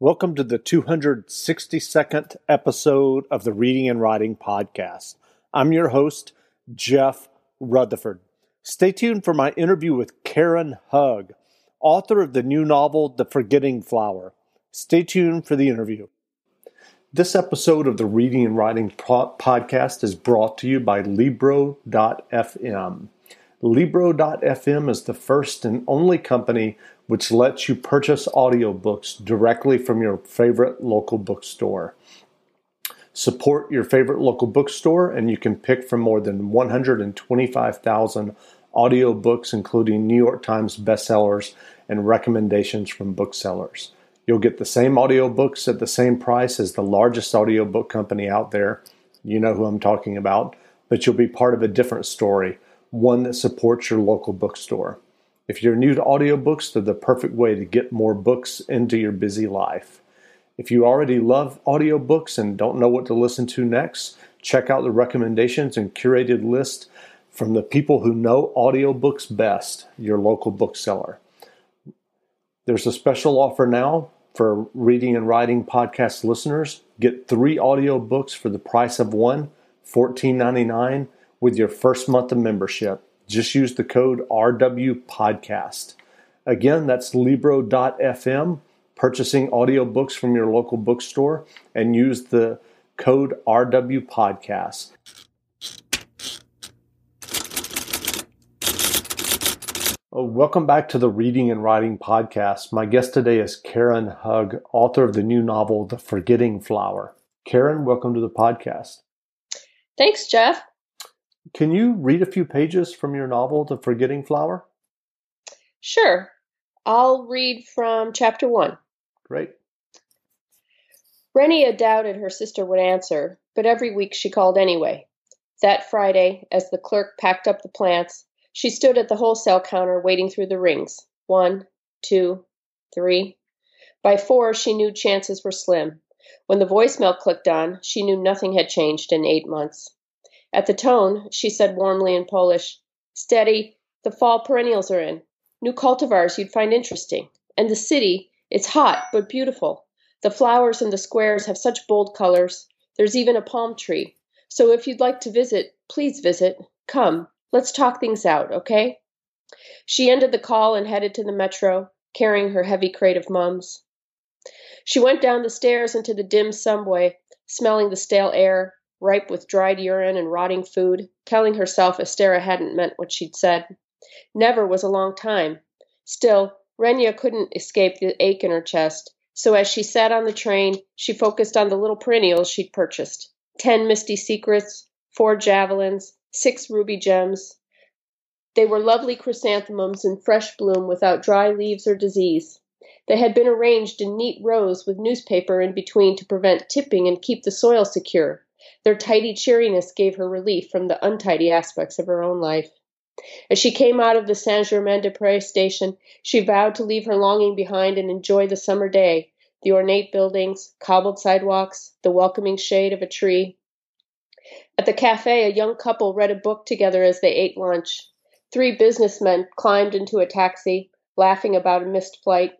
Welcome to the 262nd episode of the Reading and Writing Podcast. I'm your host, Jeff Rutherford. Stay tuned for my interview with Karen Hugg, author of the new novel, The Forgetting Flower. Stay tuned for the interview. This episode of the Reading and Writing Podcast is brought to you by Libro.fm. Libro.fm is the first and only company which lets you purchase audiobooks directly from your favorite local bookstore. Support your favorite local bookstore, and you can pick from more than 125,000 audiobooks, including New York Times bestsellers and recommendations from booksellers. You'll get the same audiobooks at the same price as the largest audiobook company out there. You know who I'm talking about, but you'll be part of a different story, one that supports your local bookstore. If you're new to audiobooks, they're the perfect way to get more books into your busy life. If you already love audiobooks and don't know what to listen to next, check out the recommendations and curated list from the people who know audiobooks best, your local bookseller. There's a special offer now for reading and writing podcast listeners. Get three audiobooks for the price of one, $14.99 with your first month of membership. Just use the code RW Podcast. Again, that's Libro.fm, purchasing audiobooks from your local bookstore, and use the code RW Podcast. Oh, welcome back to the Reading and Writing Podcast. My guest today is Karen Hugg, author of the new novel, The Forgetting Flower. Karen, welcome to the podcast. Thanks, Jeff. Can you read a few pages from your novel, The Forgetting Flower? Sure. I'll read from chapter one. Great. Renia doubted her sister would answer, but every week she called anyway. That Friday, as the clerk packed up the plants, she stood at the wholesale counter waiting through the rings. One, two, three. By four, she knew chances were slim. When the voicemail clicked on, she knew nothing had changed in eight months. At the tone, she said warmly in Polish, Steady, the fall perennials are in. New cultivars you'd find interesting. And the city, it's hot but beautiful. The flowers in the squares have such bold colors. There's even a palm tree. So if you'd like to visit, please visit. Come, let's talk things out, okay? She ended the call and headed to the metro, carrying her heavy crate of mums. She went down the stairs into the dim subway, smelling the stale air, ripe with dried urine and rotting food, telling herself Estera hadn't meant what she'd said. Never was a long time. Still, Renia couldn't escape the ache in her chest, so as she sat on the train, she focused on the little perennials she'd purchased ten misty secrets, four javelins, six ruby gems. They were lovely chrysanthemums in fresh bloom without dry leaves or disease. They had been arranged in neat rows with newspaper in between to prevent tipping and keep the soil secure. Their tidy cheeriness gave her relief from the untidy aspects of her own life. As she came out of the Saint Germain des Prés station, she vowed to leave her longing behind and enjoy the summer day, the ornate buildings, cobbled sidewalks, the welcoming shade of a tree. At the cafe, a young couple read a book together as they ate lunch. Three businessmen climbed into a taxi, laughing about a missed flight.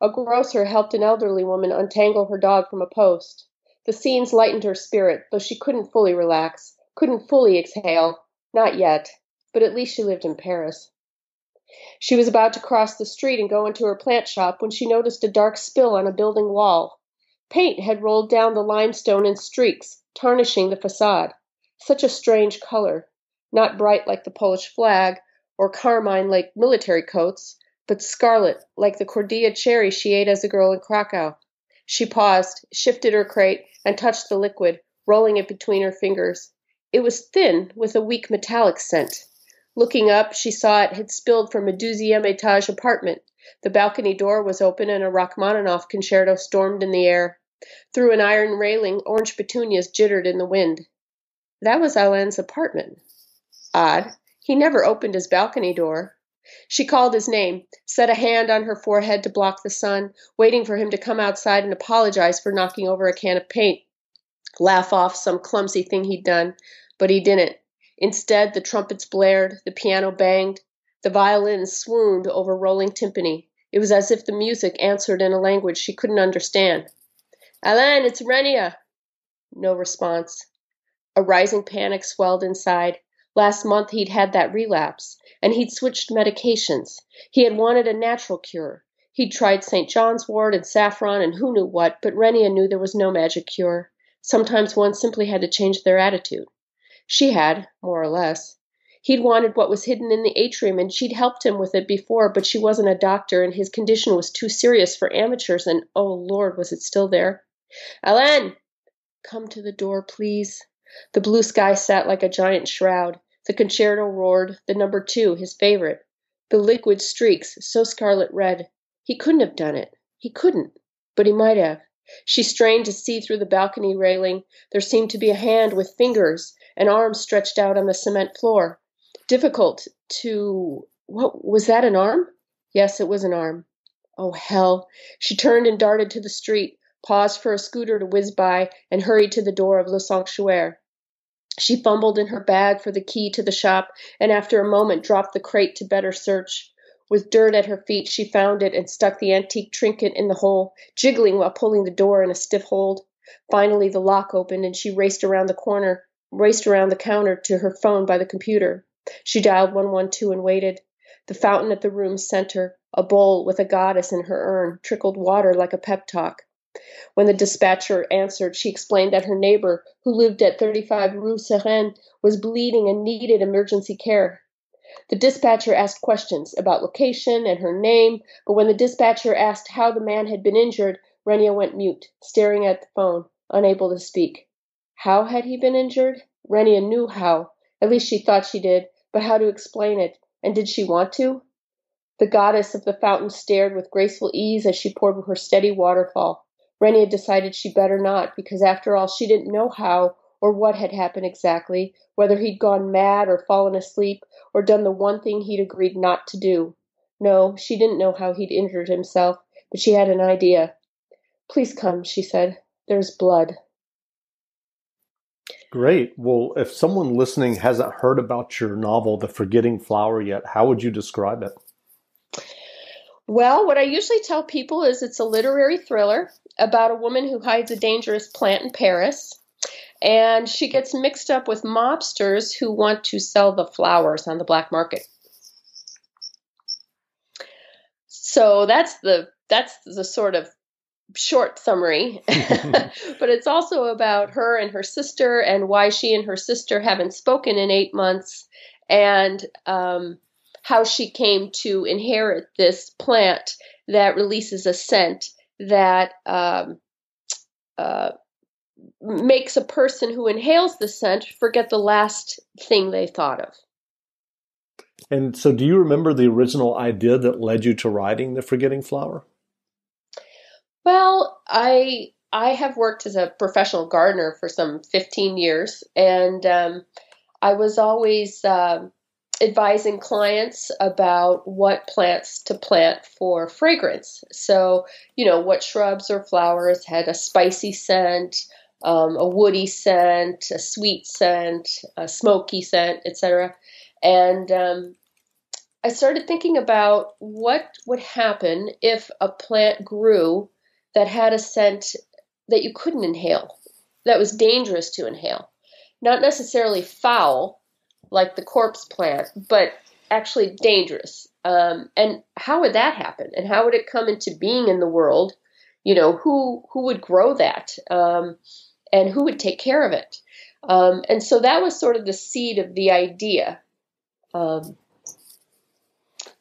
A grocer helped an elderly woman untangle her dog from a post. The scenes lightened her spirit, though she couldn't fully relax, couldn't fully exhale. Not yet. But at least she lived in Paris. She was about to cross the street and go into her plant shop when she noticed a dark spill on a building wall. Paint had rolled down the limestone in streaks, tarnishing the facade. Such a strange color. Not bright like the Polish flag, or carmine like military coats, but scarlet like the Kordia cherry she ate as a girl in Krakow. She paused, shifted her crate, and touched the liquid, rolling it between her fingers. It was thin, with a weak metallic scent. Looking up, she saw it had spilled from a deuxième étage apartment. The balcony door was open and a Rachmaninoff concerto stormed in the air. Through an iron railing, orange petunias jittered in the wind. That was Alain's apartment. Odd. He never opened his balcony door. She called his name, set a hand on her forehead to block the sun, waiting for him to come outside and apologize for knocking over a can of paint, laugh off some clumsy thing he'd done, but he didn't. Instead, the trumpets blared, the piano banged, the violins swooned over rolling timpani. It was as if the music answered in a language she couldn't understand. Alain, it's Renia. No response. A rising panic swelled inside. Last month he'd had that relapse, and he'd switched medications. He had wanted a natural cure. He'd tried St. John's wort and saffron and who knew what, but Renia knew there was no magic cure. Sometimes one simply had to change their attitude. She had, more or less. He'd wanted what was hidden in the atrium, and she'd helped him with it before, but she wasn't a doctor, and his condition was too serious for amateurs, and oh Lord, was it still there? Alain! Come to the door, please. The blue sky sat like a giant shroud. The concerto roared, the number two, his favorite. The liquid streaks, so scarlet red. He couldn't have done it. He couldn't. But he might have. She strained to see through the balcony railing. There seemed to be a hand with fingers, an arm stretched out on the cement floor. Difficult to. What was that an arm? Yes, it was an arm. Oh, hell. She turned and darted to the street, paused for a scooter to whiz by, and hurried to the door of Le Sanctuaire. She fumbled in her bag for the key to the shop, and after a moment dropped the crate to better search. With dirt at her feet, she found it and stuck the antique trinket in the hole, jiggling while pulling the door in a stiff hold. Finally, the lock opened, and she raced around the corner, raced around the counter to her phone by the computer. She dialed 112 and waited. The fountain at the room's center, a bowl with a goddess in her urn, trickled water like a pep talk. When the dispatcher answered, she explained that her neighbor, who lived at 35 Rue Sereine, was bleeding and needed emergency care. The dispatcher asked questions about location and her name, but when the dispatcher asked how the man had been injured, Renia went mute, staring at the phone, unable to speak. How had he been injured? Renia knew how. At least she thought she did, but how to explain it? And did she want to? The goddess of the fountain stared with graceful ease as she poured her steady waterfall. Renia decided she better not, because after all she didn't know how or what had happened exactly, whether he'd gone mad or fallen asleep or done the one thing he'd agreed not to do. No, she didn't know how he'd injured himself, but she had an idea. Please come, she said. There's blood. Great. Well, if someone listening hasn't heard about your novel, The Forgetting Flower, yet, how would you describe it? Well, what I usually tell people is it's a literary thriller about a woman who hides a dangerous plant in Paris and she gets mixed up with mobsters who want to sell the flowers on the black market. So that's the that's the sort of short summary, but it's also about her and her sister and why she and her sister haven't spoken in eight months, and um, how she came to inherit this plant that releases a scent that um, uh, makes a person who inhales the scent forget the last thing they thought of. And so, do you remember the original idea that led you to writing The Forgetting Flower? Well, I I have worked as a professional gardener for some 15 years, and um, I was always uh, advising clients about what plants to plant for fragrance. So, you know, what shrubs or flowers had a spicy scent, um, a woody scent, a sweet scent, a smoky scent, etc. And um, I started thinking about what would happen if a plant grew that had a scent that you couldn't inhale, that was dangerous to inhale. Not necessarily foul, like the corpse plant, but actually dangerous. Um, and how would that happen? And how would it come into being in the world? You know, who who would grow that? Um, and who would take care of it. Um, and so that was sort of the seed of the idea. Um,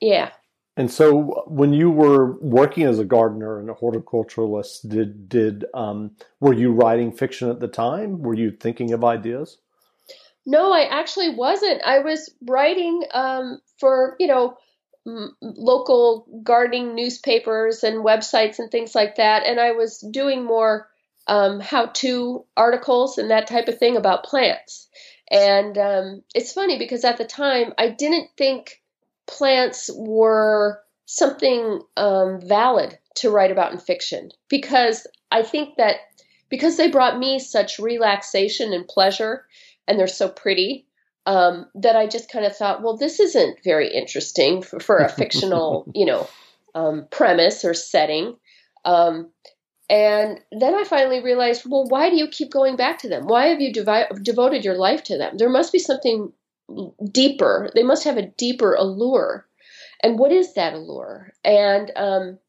yeah. And so, when you were working as a gardener and a horticulturalist, did did um, were you writing fiction at the time? Were you thinking of ideas? No, I actually wasn't. I was writing um, for you know m- local gardening newspapers and websites and things like that, and I was doing more um, how to articles and that type of thing about plants. And um, it's funny because at the time I didn't think plants were something um, valid to write about in fiction because I think that because they brought me such relaxation and pleasure and they're so pretty um, that I just kind of thought, well, this isn't very interesting for, for a fictional, you know, um, premise or setting. Um, and then I finally realized, well, why do you keep going back to them? Why have you devi- devoted your life to them? There must be something deeper. They must have a deeper allure. And what is that allure? And um,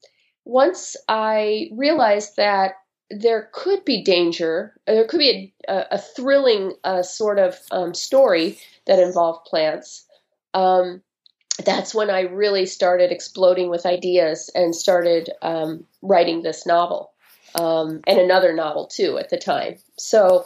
once I realized that there could be danger, there could be a, a thrilling uh, sort of um, story that involved plants. Um, that's when I really started exploding with ideas and started um, writing this novel um, and another novel too at the time. So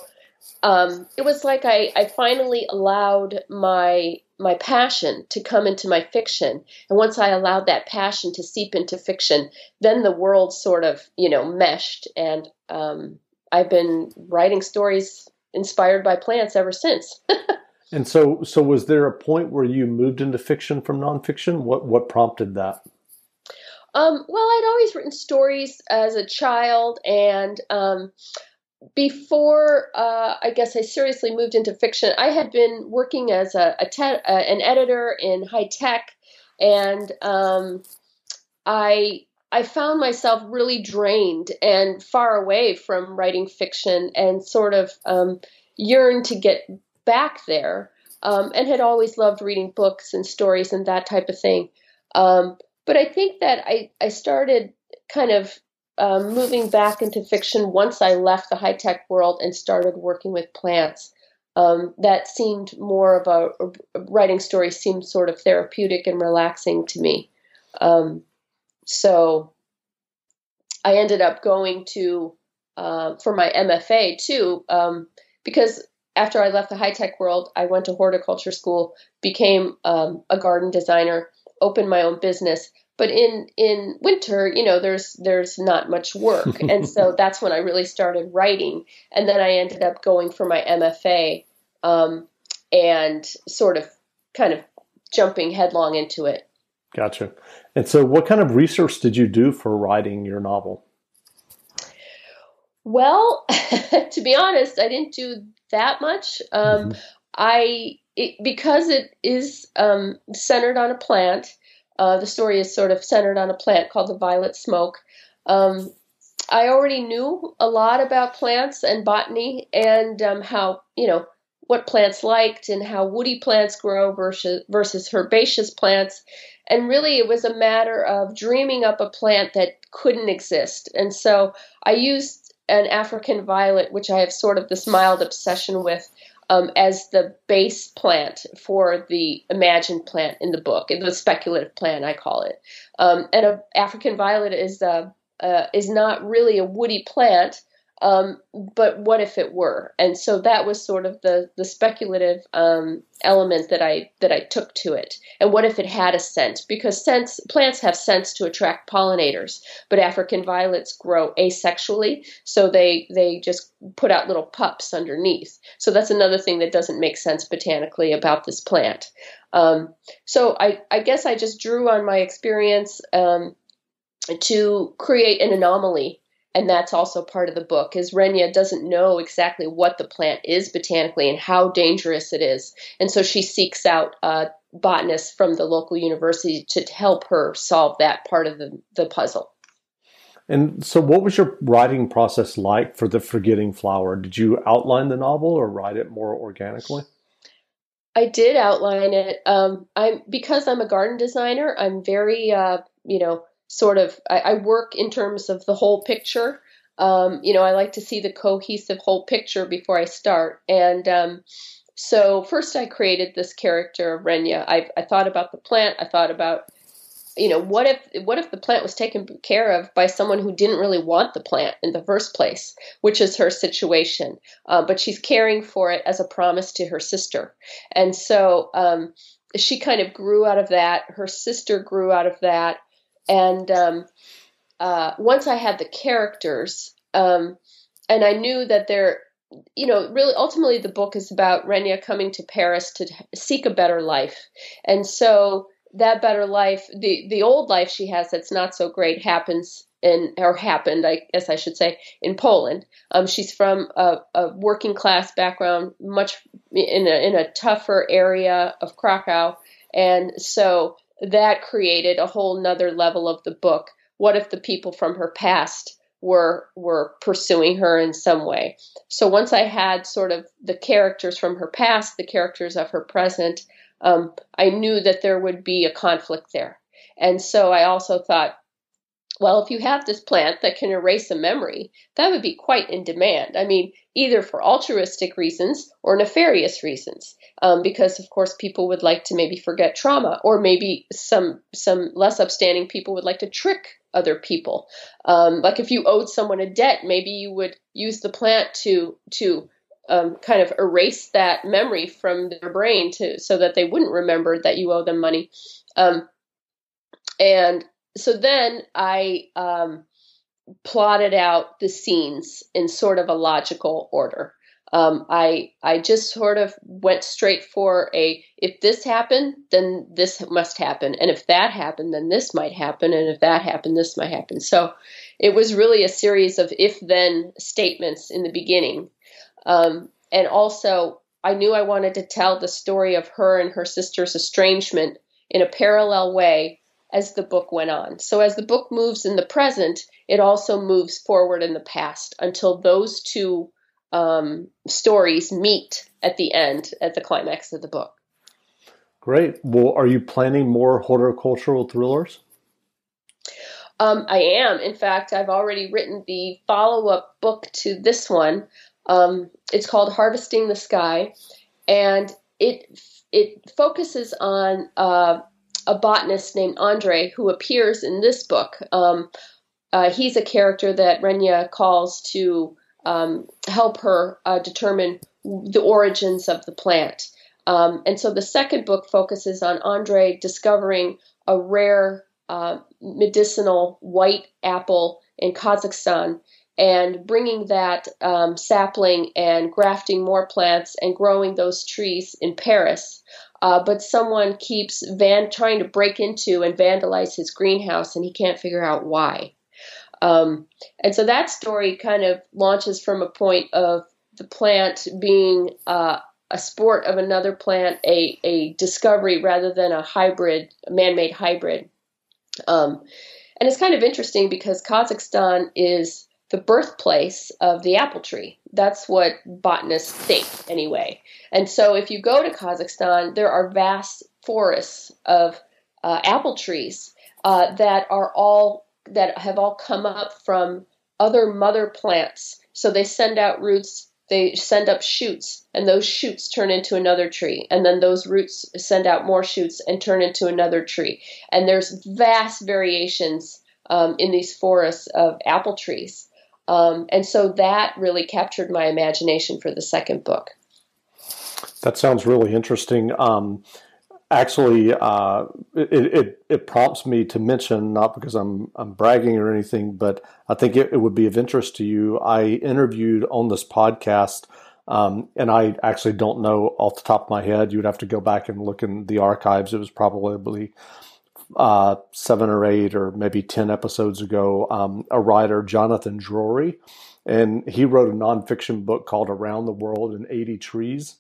um, it was like I, I finally allowed my my passion to come into my fiction, and once I allowed that passion to seep into fiction, then the world sort of you know meshed, and um, I've been writing stories inspired by plants ever since. and so, so was there a point where you moved into fiction from nonfiction? What what prompted that? Um, well, I'd always written stories as a child, and um, before uh, I guess I seriously moved into fiction, I had been working as a, a te- uh, an editor in high tech, and um, I I found myself really drained and far away from writing fiction, and sort of um, yearned to get back there, um, and had always loved reading books and stories and that type of thing. Um, but I think that I, I started kind of um, moving back into fiction once I left the high tech world and started working with plants. Um, that seemed more of a, a, writing story seemed sort of therapeutic and relaxing to me. Um, so I ended up going to uh, for my MFA too, um, because after I left the high tech world, I went to horticulture school, became um, a garden designer, opened my own business. But in in winter, you know, there's there's not much work, and so that's when I really started writing. And then I ended up going for my MFA, um, and sort of kind of jumping headlong into it. Gotcha. And so, what kind of research did you do for writing your novel? Well, to be honest, I didn't do that much. Um, mm-hmm. I it, because it is um, centered on a plant. Uh, the story is sort of centered on a plant called the violet smoke. Um, I already knew a lot about plants and botany and um, how you know what plants liked and how woody plants grow versus versus herbaceous plants. And really, it was a matter of dreaming up a plant that couldn't exist. And so I used an African violet, which I have sort of this mild obsession with, um, as the base plant for the imagined plant in the book, the speculative plant, I call it. Um, and a African violet is a, uh, is not really a woody plant, um, but what if it were? And so that was sort of the the speculative um, element that I that I took to it. And what if it had a scent? Because scents plants have scents to attract pollinators, but African violets grow asexually, so they they just put out little pups underneath. So that's another thing that doesn't make sense botanically about this plant. Um, so I I guess I just drew on my experience um, to create an anomaly and that's also part of the book is Renia doesn't know exactly what the plant is botanically and how dangerous it is, and so she seeks out uh, botanists from the local university to help her solve that part of the, the puzzle. And so, what was your writing process like for the Forgetting Flower? Did you outline the novel or write it more organically? I did outline it. Um, I'm because I'm a garden designer. I'm very, uh, you know, sort of I, I work in terms of the whole picture. Um, you know, I like to see the cohesive whole picture before I start. And um, so first I created this character of Renia. I, I thought about the plant. I thought about, you know, what if what if the plant was taken care of by someone who didn't really want the plant in the first place, which is her situation. Uh, but she's caring for it as a promise to her sister. And so um, she kind of grew out of that. Her sister grew out of that. And um, uh, once I had the characters, um, and I knew that they're, you know, really ultimately the book is about Renia coming to Paris to seek a better life. And so that better life, the, the old life she has that's not so great happens in, or happened, I guess I should say, in Poland. Um, she's from a, a, working class background, much in a, in a tougher area of Krakow. And so that created a whole nother level of the book. What if the people from her past were were pursuing her in some way? So once I had sort of the characters from her past, the characters of her present, um, I knew that there would be a conflict there. And so I also thought, well, if you have this plant that can erase a memory, that would be quite in demand. I mean, either for altruistic reasons or nefarious reasons, um, because of course people would like to maybe forget trauma, or maybe some some less upstanding people would like to trick other people. Um, like if you owed someone a debt, maybe you would use the plant to to um, kind of erase that memory from their brain to so that they wouldn't remember that you owe them money. Um, and so then I um, plotted out the scenes in sort of a logical order. Um, I I just sort of went straight for a if this happened, then this must happen, and if that happened, then this might happen, and if that happened, this might happen. So it was really a series of if then statements in the beginning, um, and also I knew I wanted to tell the story of her and her sister's estrangement in a parallel way as the book went on. So as the book moves in the present, it also moves forward in the past until those two um, stories meet at the end, at the climax of the book. Great. Well, are you planning more horticultural thrillers? Um, I am. In fact, I've already written the follow up book to this one. Um, it's called Harvesting the Sky, and it it focuses on uh, a botanist named Andre who appears in this book. Um, uh, he's a character that Renia calls to um, help her uh, determine the origins of the plant. Um, and so the second book focuses on Andre discovering a rare uh, medicinal white apple in Kazakhstan and bringing that um, sapling and grafting more plants and growing those trees in Paris uh, but someone keeps van trying to break into and vandalize his greenhouse, and he can't figure out why. Um, and so that story kind of launches from a point of the plant being uh, a sport of another plant, a, a discovery rather than a hybrid, a man-made hybrid. Um, and it's kind of interesting because Kazakhstan is the birthplace of the apple tree. That's what botanists think, anyway. And so, if you go to Kazakhstan, there are vast forests of uh, apple trees uh, that are all that have all come up from other mother plants. So they send out roots, they send up shoots, and those shoots turn into another tree, and then those roots send out more shoots and turn into another tree. And there's vast variations um, in these forests of apple trees. Um, and so that really captured my imagination for the second book. That sounds really interesting. Um, actually, uh, it, it, it, prompts me to mention, not because I'm, I'm bragging or anything, but I think it, it would be of interest to you. I interviewed on this podcast, um, and I actually don't know off the top of my head. You would have to go back and look in the archives. It was probably uh, seven or eight or maybe 10 episodes ago, um, a writer, Jonathan Drori, and he wrote a nonfiction book called Around the World in 80 Trees.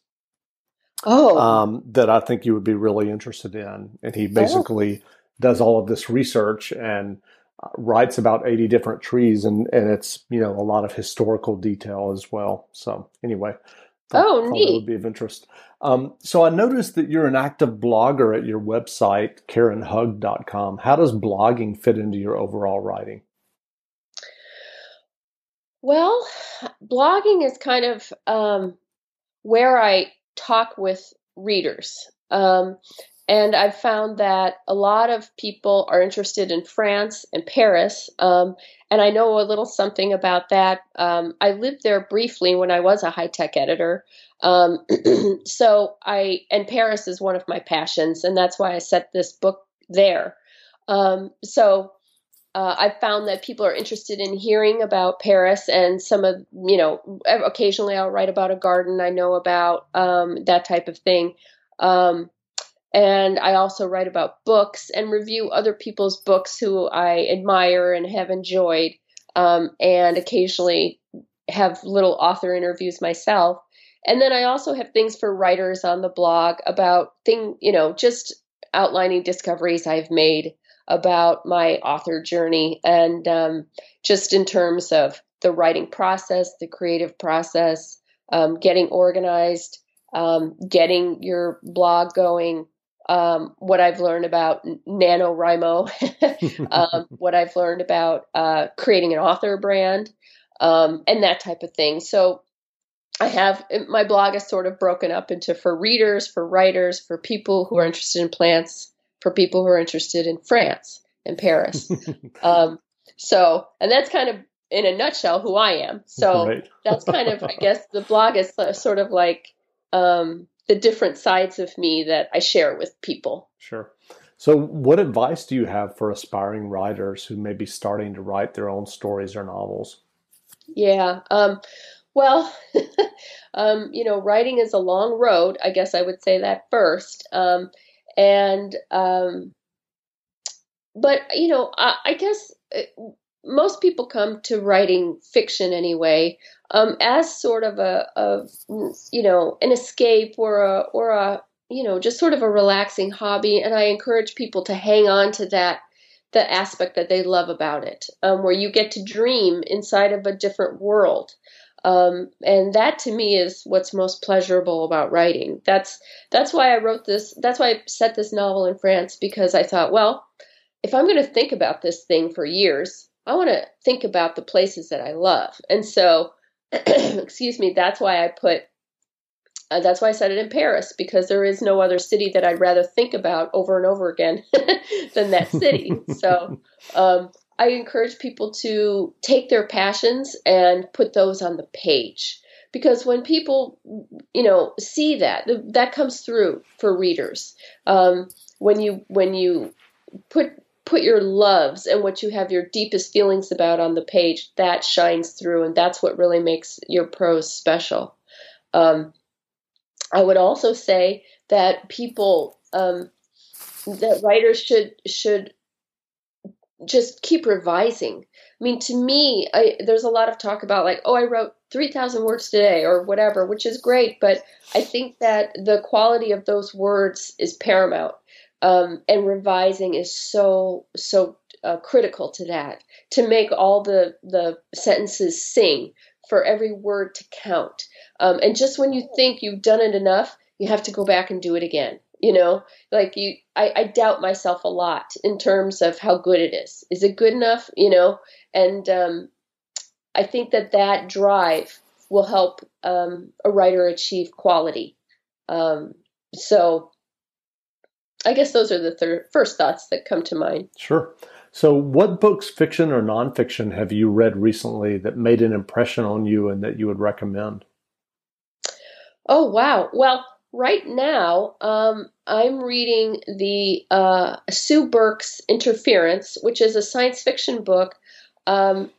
Oh. Um, that I think you would be really interested in. And he basically oh. does all of this research and uh, writes about 80 different trees and, and it's, you know, a lot of historical detail as well. So anyway, oh, neat. That would be of interest. Um, so I noticed that you're an active blogger at your website, KarenHugg.com. How does blogging fit into your overall writing? Well, blogging is kind of um, where I talk with readers. Um, and I've found that a lot of people are interested in France and Paris. Um, and I know a little something about that. Um, I lived there briefly when I was a high tech editor. Um, so I, and Paris is one of my passions, and that's why I set this book there. Um, so uh, I've found that people are interested in hearing about Paris and some of, you know, occasionally I'll write about a garden I know about, um, that type of thing. Um, and I also write about books and review other people's books who I admire and have enjoyed, um, and occasionally have little author interviews myself. And then I also have things for writers on the blog about thing, you know, just outlining discoveries I've made about my author journey and um, just in terms of the writing process, the creative process, um, getting organized, um, getting your blog going, um, what I've learned about NaNoWriMo, um, what I've learned about uh, creating an author brand, um, and that type of thing. So I have my blog is sort of broken up into for readers, for writers, for people who are interested in plants, for people who are interested in France and Paris. um, so, and that's kind of in a nutshell who I am. So right. that's kind of, I guess, the blog is sort of like um, the different sides of me that I share with people. Sure. So, what advice do you have for aspiring writers who may be starting to write their own stories or novels? Yeah. Um, well, um, you know, writing is a long road. I guess I would say that first. Um, and, um, but, you know, I, I guess uh, most people come to writing fiction anyway um, as sort of a, a, you know, an escape or a, or a, you know, just sort of a relaxing hobby. And I encourage people to hang on to that the aspect that they love about it, um, where you get to dream inside of a different world. Um, and that to me is what's most pleasurable about writing. That's that's why I wrote this. That's why I set this novel in France because I thought, well, if I'm going to think about this thing for years, I want to think about the places that I love. And so, excuse me, that's why I put. Uh, that's why I said it in Paris because there is no other city that I'd rather think about over and over again than that city. so um, I encourage people to take their passions and put those on the page because when people you know see that that comes through for readers um, when you when you put put your loves and what you have your deepest feelings about on the page that shines through and that's what really makes your prose special um, i would also say that people um, that writers should should just keep revising. I mean, to me, I, there's a lot of talk about like, oh, I wrote 3,000 words today or whatever, which is great, but I think that the quality of those words is paramount. Um, and revising is so, so uh, critical to that to make all the, the sentences sing for every word to count. Um, and just when you think you've done it enough, you have to go back and do it again you know? Like you I, I doubt myself a lot in terms of how good it is. Is it good enough? You know? And um, i think that that drive will help um, a writer achieve quality. Um, so i guess those are the thir- first thoughts that come to mind sure so what books fiction or nonfiction have you read recently that made an impression on you and that you would recommend oh wow well right now, um, I'm reading the uh, Sue Burke's Interference, which is a science fiction book, um,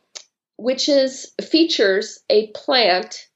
which is features a plant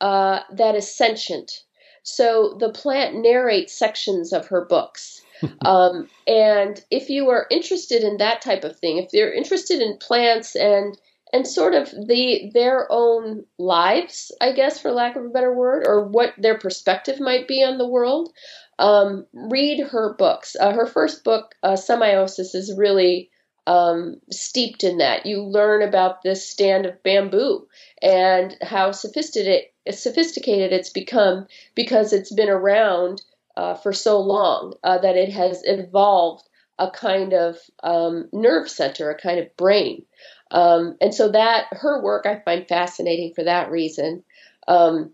uh, that is sentient. So the plant narrates sections of her books. Um, and if you are interested in that type of thing, if you're interested in plants and and sort of the their own lives, I guess, for lack of a better word, or what their perspective might be on the world. Um, read her books. Uh, her first book, uh, Semiosis, is really um, steeped in that. You learn about this stand of bamboo and how sophisticated sophisticated it's become because it's been around uh, for so long uh, that it has evolved a kind of um, nerve center, a kind of brain. Um, and so that her work I find fascinating for that reason. Um,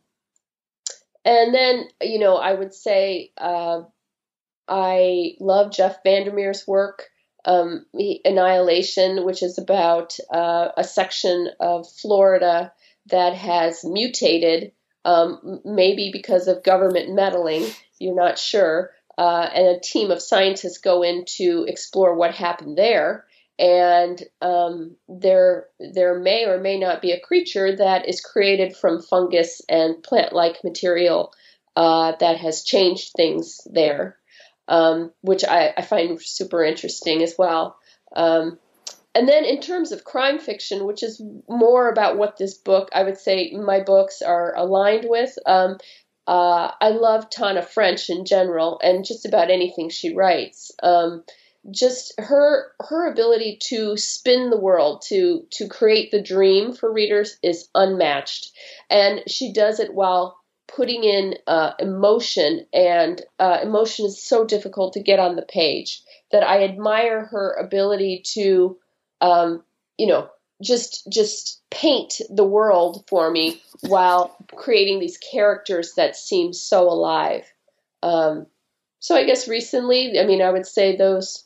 and then, you know, I would say uh, I love Jeff Vandermeer's work, um, Annihilation, which is about uh, a section of Florida that has mutated, um, maybe because of government meddling, you're not sure. Uh, and a team of scientists go in to explore what happened there and um, there there may or may not be a creature that is created from fungus and plant-like material uh, that has changed things there, um, which I, I, find super interesting as well. Um, and then in terms of crime fiction, which is more about what this book, I would say my books are aligned with. Um, Uh, I love Tana French in general, and just about anything she writes. Um, just her her ability to spin the world to to create the dream for readers is unmatched and she does it while putting in uh, emotion and uh, emotion is so difficult to get on the page that i admire her ability to um, you know just just paint the world for me while creating these characters that seem so alive um, so i guess recently i mean i would say those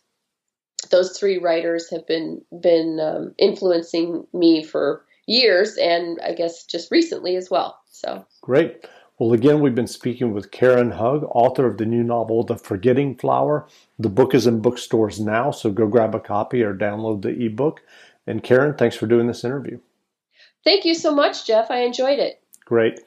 those three writers have been been um, influencing me for years, and I guess just recently as well. So great. Well, again, we've been speaking with Karen Hugg, author of the new novel, The Forgetting Flower. The book is in bookstores now, so go grab a copy or download the ebook. And Karen, thanks for doing this interview. Thank you so much, Jeff. I enjoyed it. Great.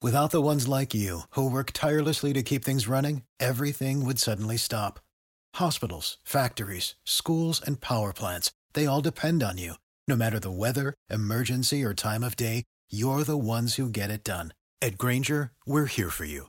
Without the ones like you, who work tirelessly to keep things running, everything would suddenly stop. Hospitals, factories, schools, and power plants, they all depend on you. No matter the weather, emergency, or time of day, you're the ones who get it done. At Grainger, we're here for you